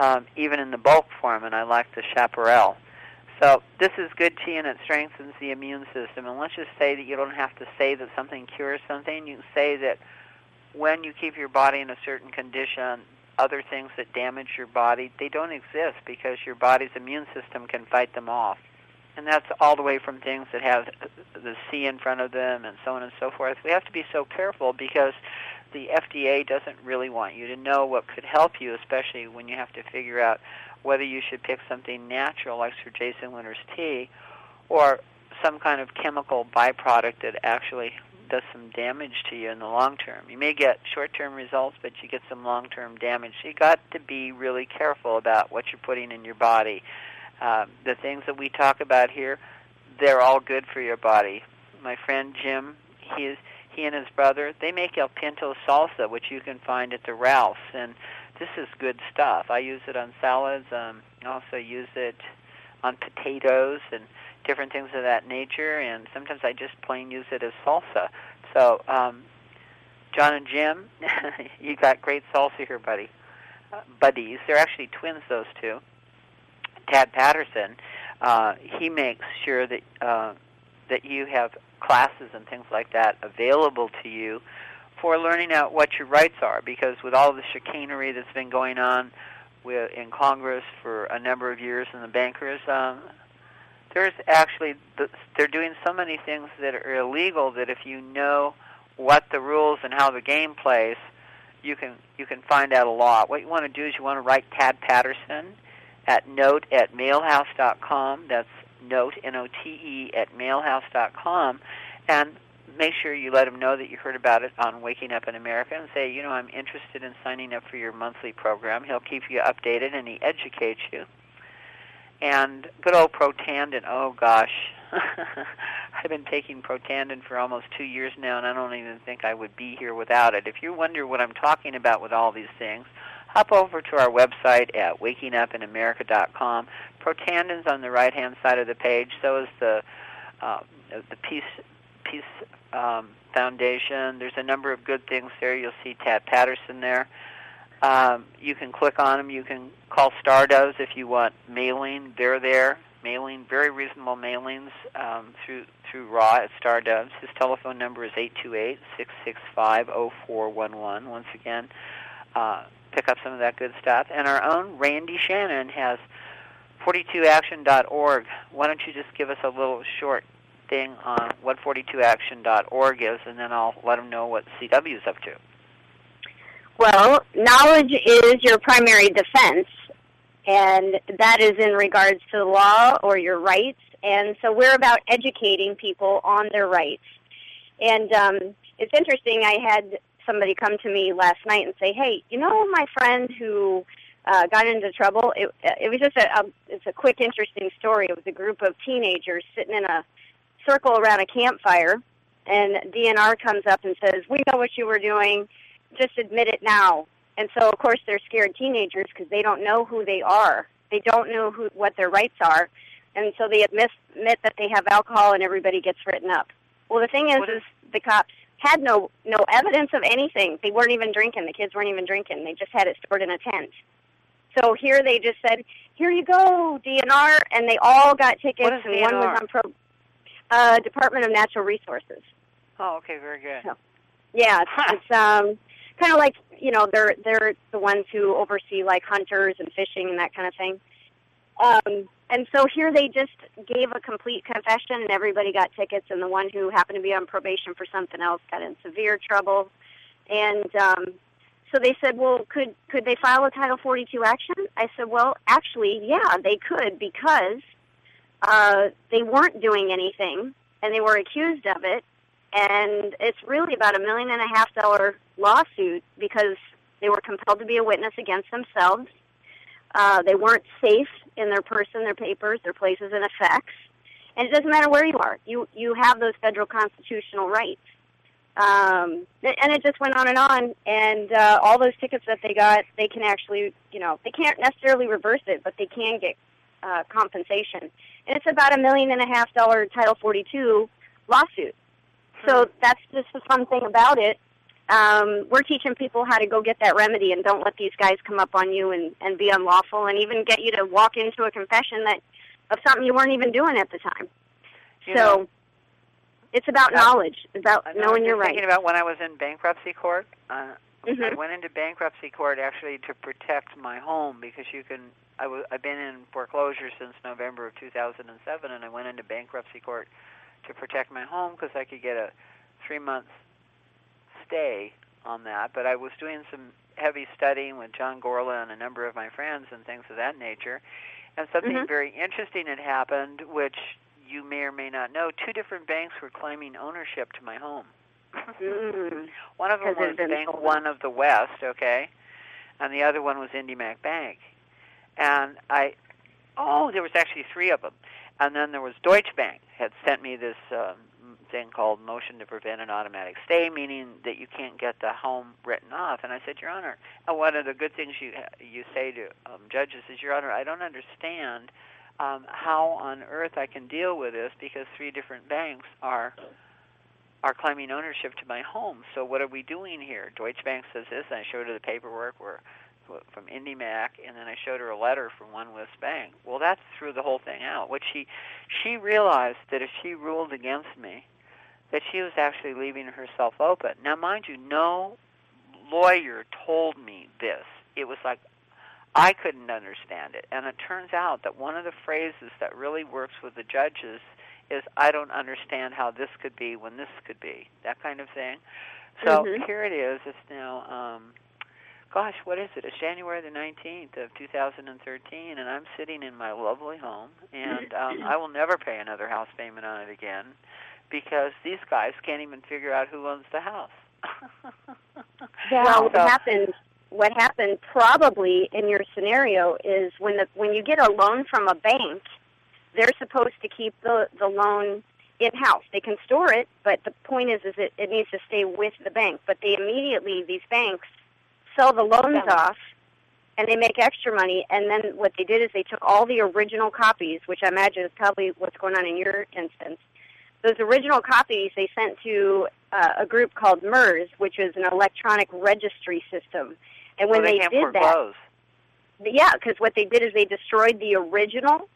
um, even in the bulk form, and I like the Chaparral. So this is good tea, and it strengthens the immune system. And let's just say that you don't have to say that something cures something. You can say that when you keep your body in a certain condition, other things that damage your body, they don't exist because your body's immune system can fight them off and that's all the way from things that have the C in front of them and so on and so forth. We have to be so careful because the FDA doesn't really want you to know what could help you, especially when you have to figure out whether you should pick something natural like Sir Jason Winter's tea or some kind of chemical byproduct that actually does some damage to you in the long term. You may get short-term results, but you get some long-term damage. So you got to be really careful about what you're putting in your body. Um, the things that we talk about here, they're all good for your body. My friend Jim, he is he and his brother, they make El Pinto salsa, which you can find at the Ralphs, and this is good stuff. I use it on salads. Um, I also use it on potatoes and different things of that nature, and sometimes I just plain use it as salsa. So, um, John and Jim, *laughs* you got great salsa here, buddy. buddies. They're actually twins, those two. Tad Patterson. Uh, he makes sure that uh, that you have classes and things like that available to you for learning out what your rights are. Because with all the chicanery that's been going on with, in Congress for a number of years, and the bankers, um, there's actually they're doing so many things that are illegal that if you know what the rules and how the game plays, you can you can find out a lot. What you want to do is you want to write Tad Patterson at note at mailhouse.com. That's note n o t e at mailhouse.com, and make sure you let him know that you heard about it on Waking Up in America, and say, you know, I'm interested in signing up for your monthly program. He'll keep you updated and he educates you. And good old Protandim, oh gosh, *laughs* I've been taking Protandim for almost two years now, and I don't even think I would be here without it. If you wonder what I'm talking about with all these things, hop over to our website at wakingupinamerica.com. Protandim's on the right-hand side of the page. So is the uh, the Peace Peace um, Foundation. There's a number of good things there. You'll see Tad Patterson there. Um, you can click on them. You can call Stardoves if you want mailing. They're there. Mailing, very reasonable mailings um, through through Raw at Stardoves. His telephone number is eight two eight six six five zero four one one. Once again, uh, pick up some of that good stuff. And our own Randi Shannon has 42action.org. Why don't you just give us a little short thing on what 42action.org is, and then I'll let them know what CW is up to. Well, knowledge is your primary defense, and that is in regards to the law or your rights. And so we're about educating people on their rights. And um, it's interesting. I had somebody come to me last night and say, "Hey, you know my friend who uh, got into trouble? It, it was just a, a it's a quick, interesting story. It was a group of teenagers sitting in a circle around a campfire, and DNR comes up and says, "We know what you were doing." just admit it now. And so, of course, they're scared teenagers because they don't know who they are. They don't know who what their rights are, and so they admit, admit that they have alcohol, and everybody gets written up. Well, the thing is, is, is the cops had no no evidence of anything. They weren't even drinking. The kids weren't even drinking. They just had it stored in a tent. So here they just said, "Here you go, DNR," and they all got tickets, and DNR? one was on pro uh, Department of Natural Resources. Oh, okay, very good. So, yeah, it's, *laughs* it's um kind of like you know they're they're the ones who oversee like hunters and fishing and that kind of thing. Um, and so here they just gave a complete confession, and everybody got tickets, and the one who happened to be on probation for something else got in severe trouble. And um, so they said, well, could could they file a Title 42 action? I said, well, actually, yeah, they could because uh, they weren't doing anything, and they were accused of it, and it's really about a million and a half dollar lawsuit because they were compelled to be a witness against themselves. Uh, they weren't safe in their person, their papers, their places and effects. And it doesn't matter where you are. You you have those federal constitutional rights. Um, and it just went on and on. And uh, all those tickets that they got, they can actually, you know, they can't necessarily reverse it, but they can get uh, compensation. And it's about a million and a half dollar Title 42 lawsuit. So that's just the fun thing about it. Um, we're teaching people how to go get that remedy and don't let these guys come up on you and, and be unlawful and even get you to walk into a confession that of something you weren't even doing at the time. You so know, it's about knowledge, about knowing your rights. Thinking about when I was in bankruptcy court, uh, mm-hmm. I went into bankruptcy court actually to protect my home because you can. I w- I've been in foreclosure since November of 2007, and I went into bankruptcy court to protect my home because I could get a three month stay on that. But I was doing some heavy studying with John Gorla and a number of my friends and things of that nature. And something mm-hmm. very interesting had happened, which you may or may not know. Two different banks were claiming ownership to my home. Mm-hmm. One of them was Bank. One of the West, okay, and the other one was IndyMac Bank. And I, oh, there was actually three of them. And then there was Deutsche Bank had sent me this um, thing called motion to prevent an automatic stay, meaning that you can't get the home written off. And I said, Your Honor, and one of the good things you you say to um, judges is, Your Honor, I don't understand um, how on earth I can deal with this because three different banks are are claiming ownership to my home. So what are we doing here? Deutsche Bank says this, and I showed her the paperwork where from IndyMac, and then I showed her a letter from One West Bank. Well, that threw the whole thing out. What she she realized that if she ruled against me, that she was actually leaving herself open. Now, mind you, no lawyer told me this. It was like I couldn't understand it. And it turns out that one of the phrases that really works with the judges is I don't understand how this could be when this could be. That kind of thing. So Mhm. here it is. It's now um gosh, what is it? It's January the 19th of 2013 and I'm sitting in my lovely home and um I will never pay another house payment on it again because these guys can't even figure out who owns the house. *laughs* Well, what So- happened? What happened probably in your scenario is when the when you get a loan from a bank, they're supposed to keep the the loan in house. They can store it, but the point is, is it, it needs to stay with the bank. But they immediately these banks sell the loans Yeah. off, and they make extra money. And then what they did is they took all the original copies, which I imagine is probably what's going on in your instance. Those original copies they sent to uh, a group called MERS, which is an electronic registry system. And when well, they, they did that, yeah, because what they did is they destroyed the original,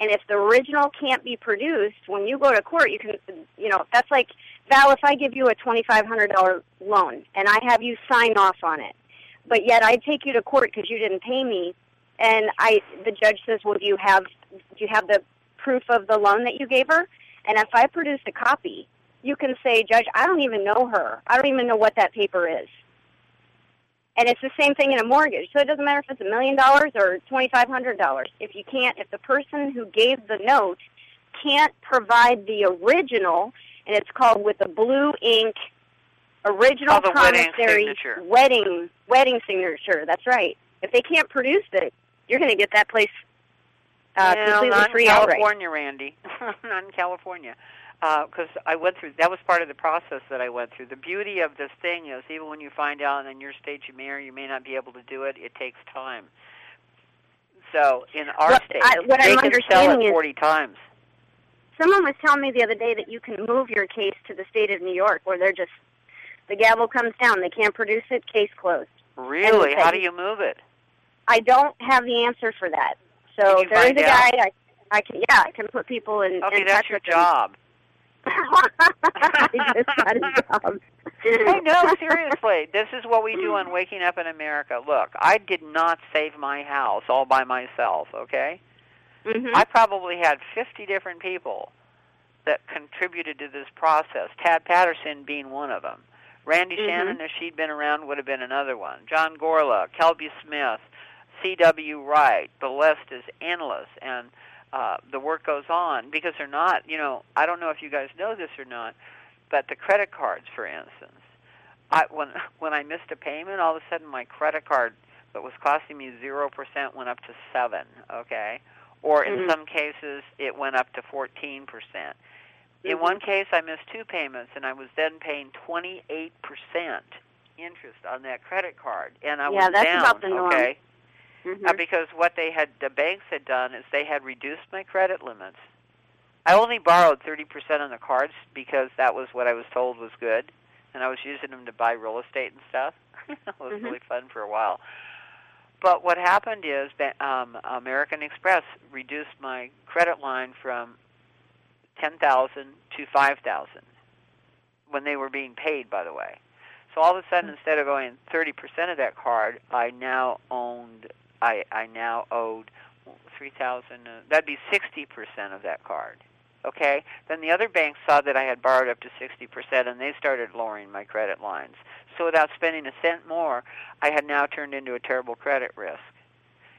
and if the original can't be produced, when you go to court, you can, you know, that's like Val. If I give you a twenty five hundred dollar loan and I have you sign off on it, but yet I take you to court because you didn't pay me, and I, the judge says, well, do you have, do you have the proof of the loan that you gave her? And if I produce a copy, you can say, Judge, I don't even know her. I don't even know what that paper is. And it's the same thing in a mortgage. So it doesn't matter if it's a million dollars or twenty five hundred dollars. If you can't, if the person who gave the note can't provide the original, and it's called with the blue ink original wedding promissory signature. wedding wedding signature. That's right. If they can't produce it, you're going to get that place uh, no, completely not free outright. California, Randi. *laughs* not in California. Uh, because I went through, that was part of the process that I went through. The beauty of this thing is, even when you find out in your state you may or you may not be able to do it, it takes time. So in our What state, I- what they I'm can sell it is- 40 times. Someone was telling me the other day that you can move your case to the state of New York, where they're just the gavel comes down, they can't produce it, case closed. Really? How do you move it? I don't have the answer for that. So there is a out? guide. I, I can, yeah, I can put people in. Okay, in that's your job. I just got a job. hey, no, seriously. This is what we do on Waking Up in America. Look, I did not save my house all by myself, okay? Mhm. I probably had 50 different people that contributed to this process, Tad Patterson being one of them. Randi Mhm. Shannon, if she'd been around, would have been another one. John Gorla, Kelby Smith, C.W. Wright. The list is endless, and uh, the work goes on because they're not, you know, I don't know if you guys know this or not, but the credit cards, for instance, I, when *laughs* when I missed a payment, all of a sudden my credit card that was costing me zero percent went up to seven. Okay, or in Mhm. some cases it went up to fourteen percent. In Mhm. one case, I missed two payments, and I was then paying twenty eight percent interest on that credit card, and I Yeah, was that's down. about the norm. Okay, Mhm. uh, because what they had, the banks had done is they had reduced my credit limits. I only borrowed 30% on the cards because that was what I was told was good, and I was using them to buy real estate and stuff. *laughs* it was Mhm. really fun for a while. But what happened is that um, American Express reduced my credit line from 10,000 to 5,000 when they were being paid, by the way. So all of a sudden, instead of owing 30% of that card, I now owned, I, I now owed 3,000, uh, that'd be 60% of that card. Okay? Then the other banks saw that I had borrowed up to 60% and they started lowering my credit lines. So without spending a cent more, I had now turned into a terrible credit risk.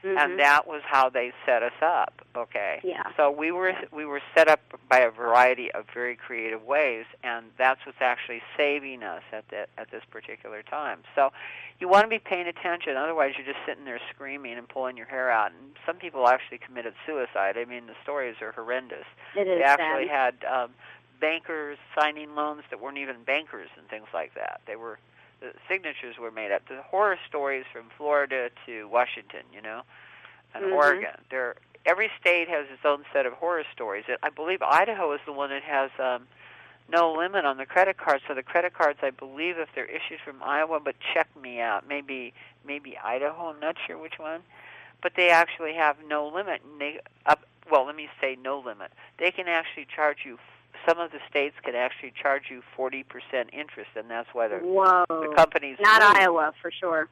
Mhm. And that was how they set us up, okay? Yeah. So we were we were set up by a variety of very creative ways, and that's what's actually saving us at that at this particular time. So you want to be paying attention, otherwise you're just sitting there screaming and pulling your hair out. And some people actually committed suicide. I mean, the stories are horrendous. it is They actually sad. had um, bankers signing loans that weren't even bankers and things like that. They were the signatures were made up. The horror stories from Florida to Washington, you know, and Mhm. Oregon. There, every state has its own set of horror stories. I believe Idaho is the one that has um, no limit on the credit cards. So the credit cards, I believe, if they're issued from Iowa, but check me out, maybe maybe Idaho. I'm not sure which one, but they actually have no limit. And they up well, let me say no limit. They can actually charge you. Some of the states can actually charge you 40% interest, and that's why the, Whoa. the companies Not move. Iowa for sure.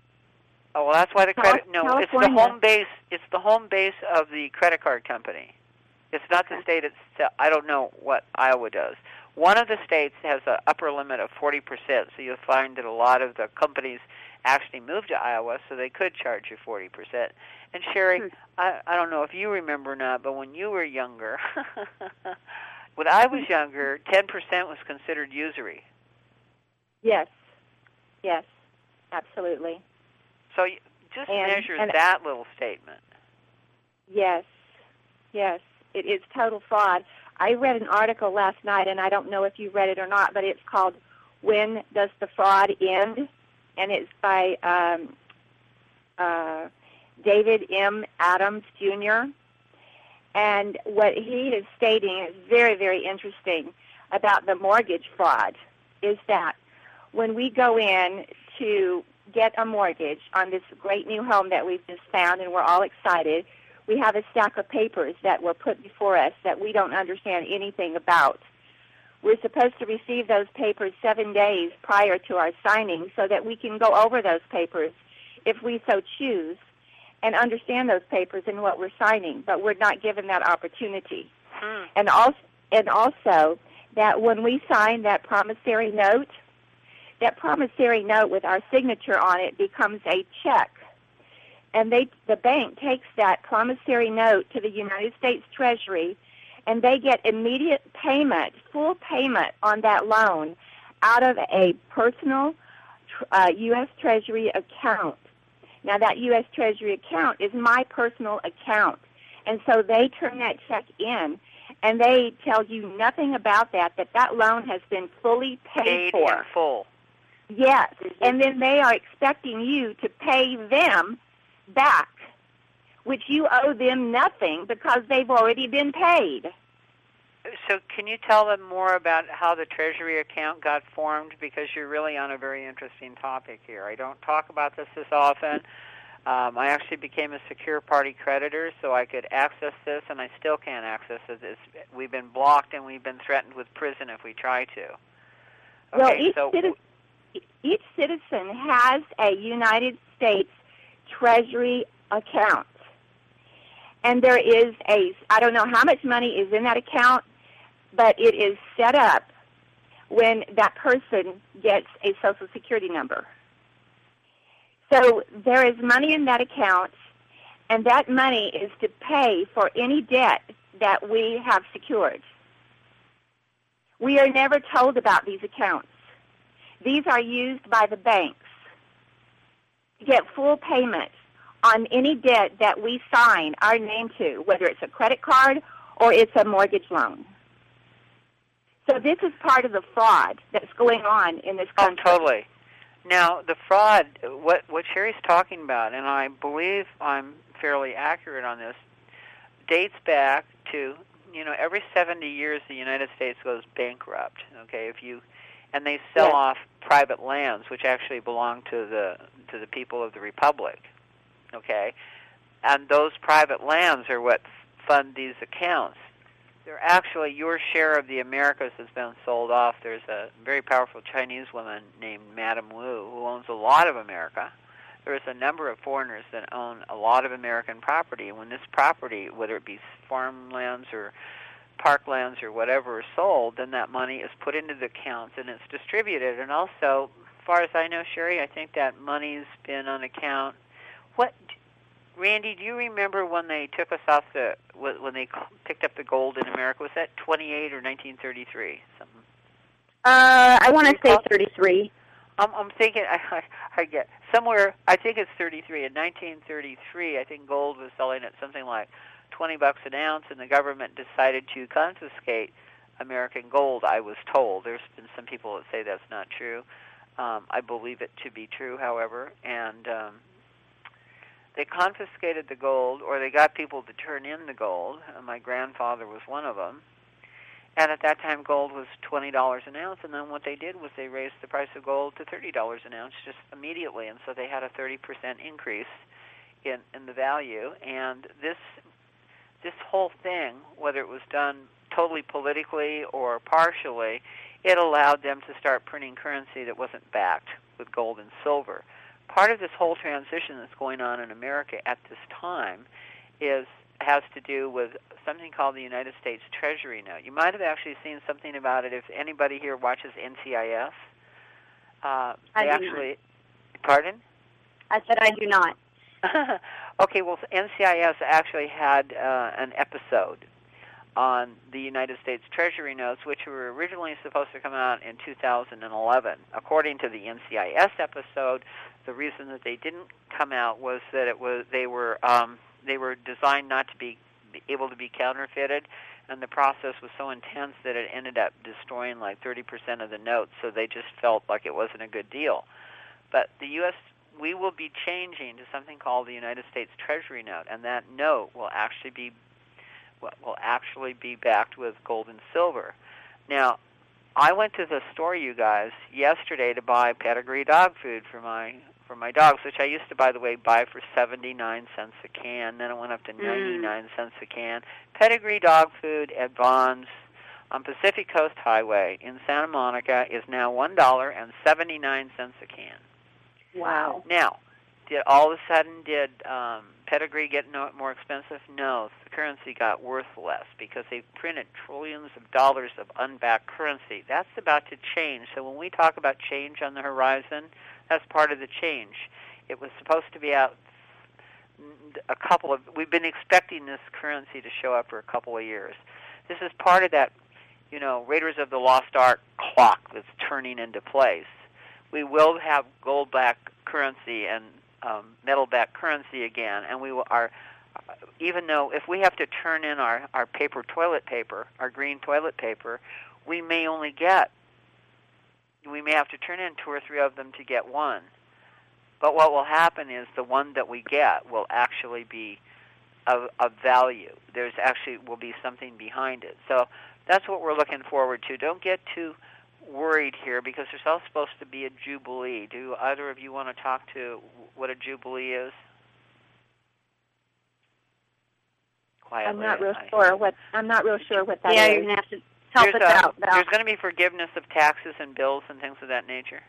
Oh well, that's why the credit. No, it's the home base. It's the home base of the credit card company. It's not the state itself. I don't know what Iowa does. One of the states has an upper limit of forty percent, so you'll find that a lot of the companies actually moved to Iowa, so they could charge you forty percent. And Sherry, Hmm. I I don't know if you remember or not, but when you were younger, *laughs* when I was younger, ten percent was considered usury. Yes. Yes. Absolutely. So just And- measure and- that little statement. Yes. Yes. It is total fraud. I read an article last night, and I don't know if you read it or not, but it's called "When Does the Fraud End?" and it's by um, uh, David M. Adams Jr. And what he is stating is very, very interesting about the mortgage fraud. Is that when we go in to get a mortgage on this great new home that we've just found, and we're all excited, we have a stack of papers that were put before us that we don't understand anything about. We're supposed to receive those papers seven days prior to our signing so that we can go over those papers if we so choose and understand those papers and what we're signing, but we're not given that opportunity. Hmm. And also, and also that when we sign that promissory note, that promissory note with our signature on it becomes a check. And they, the bank takes that promissory note to the United States Treasury, and they get immediate payment, full payment on that loan out of a personal uh, U.S. Treasury account. Now, that U.S. Treasury account is my personal account. And so they turn that check in, and they tell you nothing about that, that that loan has been fully paid, Paid for. in full. Yes, mm-hmm. and then they are expecting you to pay them back, which you owe them nothing because they've already been paid. So, can you tell them more about how the Treasury account got formed? Because you're really on a very interesting topic here. I don't talk about this as often. Um, I actually became a secure party creditor, so I could access this, and I still can't access it. It's, we've been blocked, and we've been threatened with prison if we try to. Okay, well, each, so citi- each citizen has a United States Treasury account. And there is a, I don't know how much money is in that account, but it is set up when that person gets a Social Security number. So there is money in that account, and that money is to pay for any debt that we have secured. We are never told about these accounts. These are used by the banks to get full payment on any debt that we sign our name to, whether it's a credit card or it's a mortgage loan. So this is part of the fraud that's going on in this Oh, country. totally. Now, the fraud, what what Sherry's talking about, and I believe I'm fairly accurate on this, dates back to you know every 70 years the United States goes bankrupt. Okay, if you and they sell Yes. off private lands which actually belong to the to the people of the republic. Okay, and those private lands are what fund these accounts they're actually your share of the Americas has been sold off. There's a very powerful Chinese woman named Madame Wu who owns a lot of America. There's a number of foreigners that own a lot of American property. And when this property, whether it be farmlands or parklands or whatever, is sold, then that money is put into the accounts and it's distributed. And also, as far as I know, Sherry, I think that money's been on account. What Randi, do you remember when they took us off the when they picked up the gold in America? Was that 28 or 1933? Something. Uh, I want to say 33. I'm, I'm thinking. *laughs* I, I, I get somewhere. I think it's 33. In 1933, I think gold was selling at something like 20 bucks an ounce, and the government decided to confiscate American gold. I was told. There's been some people that say that's not true. Um, I believe it to be true, however, and um, they confiscated the gold, or they got people to turn in the gold. Uh, my grandfather was one of them, And at that time, gold was twenty dollars an ounce. And then what they did was they raised the price of gold to thirty dollars an ounce just immediately, and so they had a thirty percent increase in in the value. And this this whole thing, whether it was done totally politically or partially, it allowed them to start printing currency that wasn't backed with gold and silver. Part of this whole transition that's going on in America at this time is has to do with something called the United States Treasury note. You might have actually seen something about it if anybody here watches NCIS. Uh, I actually, pardon? I said I do not. *laughs* okay, well, NCIS actually had uh, an episode on the United States Treasury notes, which were originally supposed to come out in 2011. According to the NCIS episode, the reason that they didn't come out was that it was they were um, they were designed not to be able to be counterfeited, and the process was so intense that it ended up destroying like 30% of the notes. So they just felt like it wasn't a good deal. But the U.S. we will be changing to something called the United States Treasury note, and that note will actually be will actually be backed with gold and silver. Now, I went to the store, you guys, yesterday to buy pedigree dog food for my for my dogs, which I used to, by the way, buy for seventy nine cents a can. Then it went up to ninety nine cents a can. Pedigree dog food at Vons on Pacific Coast Highway in Santa Monica is now one dollar and seventy nine cents a can. Wow. Now, did all of a sudden did um, pedigree get no, more expensive? No, the currency got worth less because they printed trillions of dollars of unbacked currency. That's about to change. So when we talk about change on the horizon, that's part of the change. It was supposed to be out a couple of. We've been expecting this currency to show up for a couple of years. This is part of that, you know, Raiders of the Lost Ark clock that's turning into place. We will have gold-backed currency and um, metal-backed currency again, and we are even though if we have to turn in our our paper toilet paper, our green toilet paper, we may only get we may have to turn in two or three of them to get one. But what will happen is the one that we get will actually be of, of value. There's actually will be something behind it. So that's what we're looking forward to. Don't get too worried here because there's also supposed to be a jubilee. Do either of you want to talk to what a jubilee is? Quietly. I'm not real I- sure what I'm not real sure what that yeah, is. you're gonna have to help there's us a- out. There's going to be forgiveness of taxes and bills and things of that nature.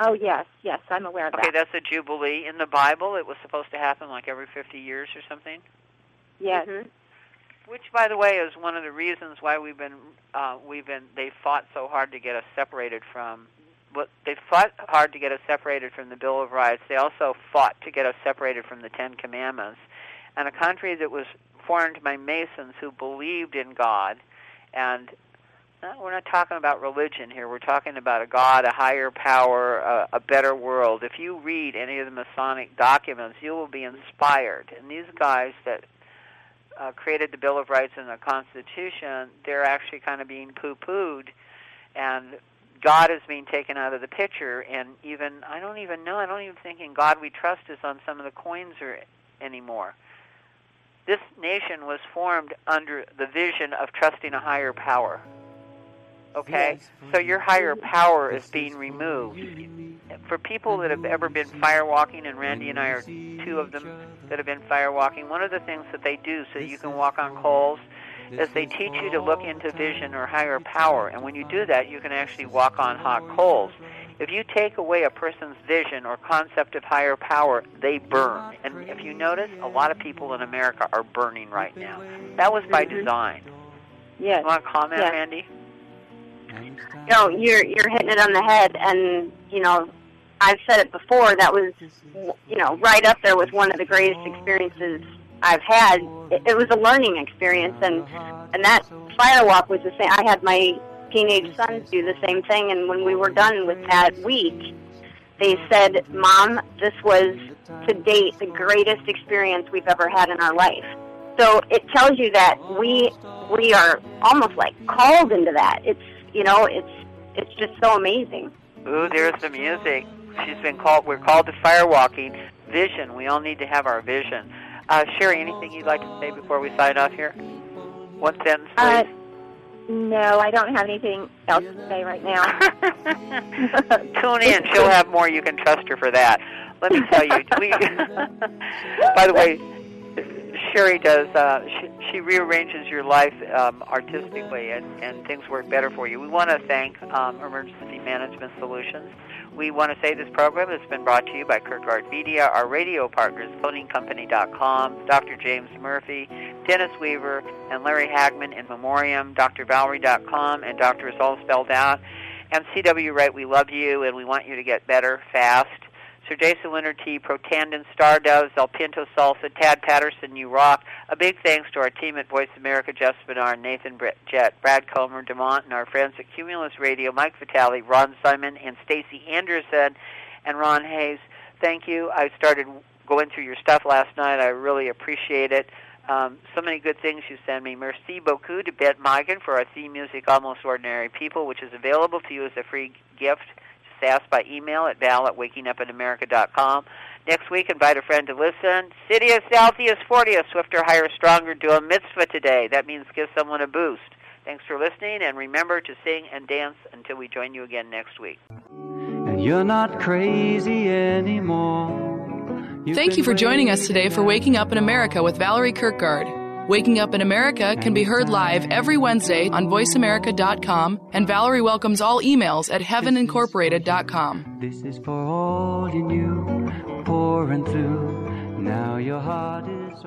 Oh yes, yes, I'm aware of Okay, that. Okay, that's a jubilee. In the Bible, it was supposed to happen like every 50 years or something. Yes. Mhm. Which, by the way, is one of the reasons why we've been uh, we've been they fought so hard to get us separated from. What they fought hard to get us separated from the Bill of Rights. They also fought to get us separated from the Ten Commandments, and a country that was formed by Masons who believed in God, and we're not talking about religion here. We're talking about a God, a higher power, a, a better world. If you read any of the Masonic documents, you will be inspired. And these guys that uh, created the Bill of Rights and the Constitution, they're actually kind of being poo-pooed, and God is being taken out of the picture. And even I don't even know. I don't even think in God we trust is on some of the coins or anymore. This nation was formed under the vision of trusting a higher power. Okay, so your higher power is being removed. For people that have ever been firewalking, and Randi and I are two of them that have been firewalking, one of the things that they do so you can walk on coals is they teach you to look into vision or higher power. And when you do that, you can actually walk on hot coals. If you take away a person's vision or concept of higher power, they burn. And if you notice, a lot of people in America are burning right now. That was by design. Yes. You want to comment, Yes. Randi? No, you're you're hitting it on the head, and you know, I've said it before. That was, you know, right up there with one of the greatest experiences I've had. It, it was a learning experience, and and that firewalk was the same. I had my teenage sons do the same thing, and when we were done with that week, they said, "Mom, this was to date the greatest experience we've ever had in our life." So it tells you that we we are almost like called into that. It's you know, it's it's just so amazing. Ooh, there's the music. She's been called. We're called to firewalking. Vision. We all need to have our vision. Uh, Sherry, anything you'd like to say before we sign off here? One sentence, please. Uh, No, I don't have anything else to say right now. *laughs* Tune in. She'll have more. You can trust her for that. Let me tell you. We, *laughs* *laughs* by the way, Sherry does. Uh, she, she rearranges your life um, artistically, and, and things work better for you. We want to thank um, Emergency Management Solutions. We want to say this program has been brought to you by Kirkgard Media, our radio partners, ConingCompany.com, Dr. James Murphy, Dennis Weaver, and Larry Hagman in memoriam, DoctorValerie.com, and Doctor is all spelled out. And CW Wright, we love you, and we want you to get better fast. Sir Jason Winter Protandim, Star Doves, El Pinto Salsa, Tad Patterson, You Rock. A big thanks to our team at Voice America, Jeff Spinard, Nathan Jett, Brad Comer, Demont, and our friends at Cumulus Radio, Mike Vitale, Ron Simon, and Stacy Anderson, and Ron Hayes. Thank you. I started going through your stuff last night. I really appreciate it. Um, so many good things you send me. Merci beaucoup to Bet Migan for our theme music, Almost Ordinary People, which is available to you as a free gift asked by email at val at wakingupinamerica.com. Next week, invite a friend to listen. City Citius, Altius, Fortius, Swifter, Higher, Stronger, do a mitzvah today. That means give someone a boost. Thanks for listening, and remember to sing and dance until we join you again next week. And you're not crazy anymore. You've Thank you for joining us today for Waking Up in America with Valerie Kirkgard. Waking Up in America can be heard live every Wednesday on voiceamerica.com, and Valerie welcomes all emails at heavenincorporated.com. This is for all you pouring through. Now your heart is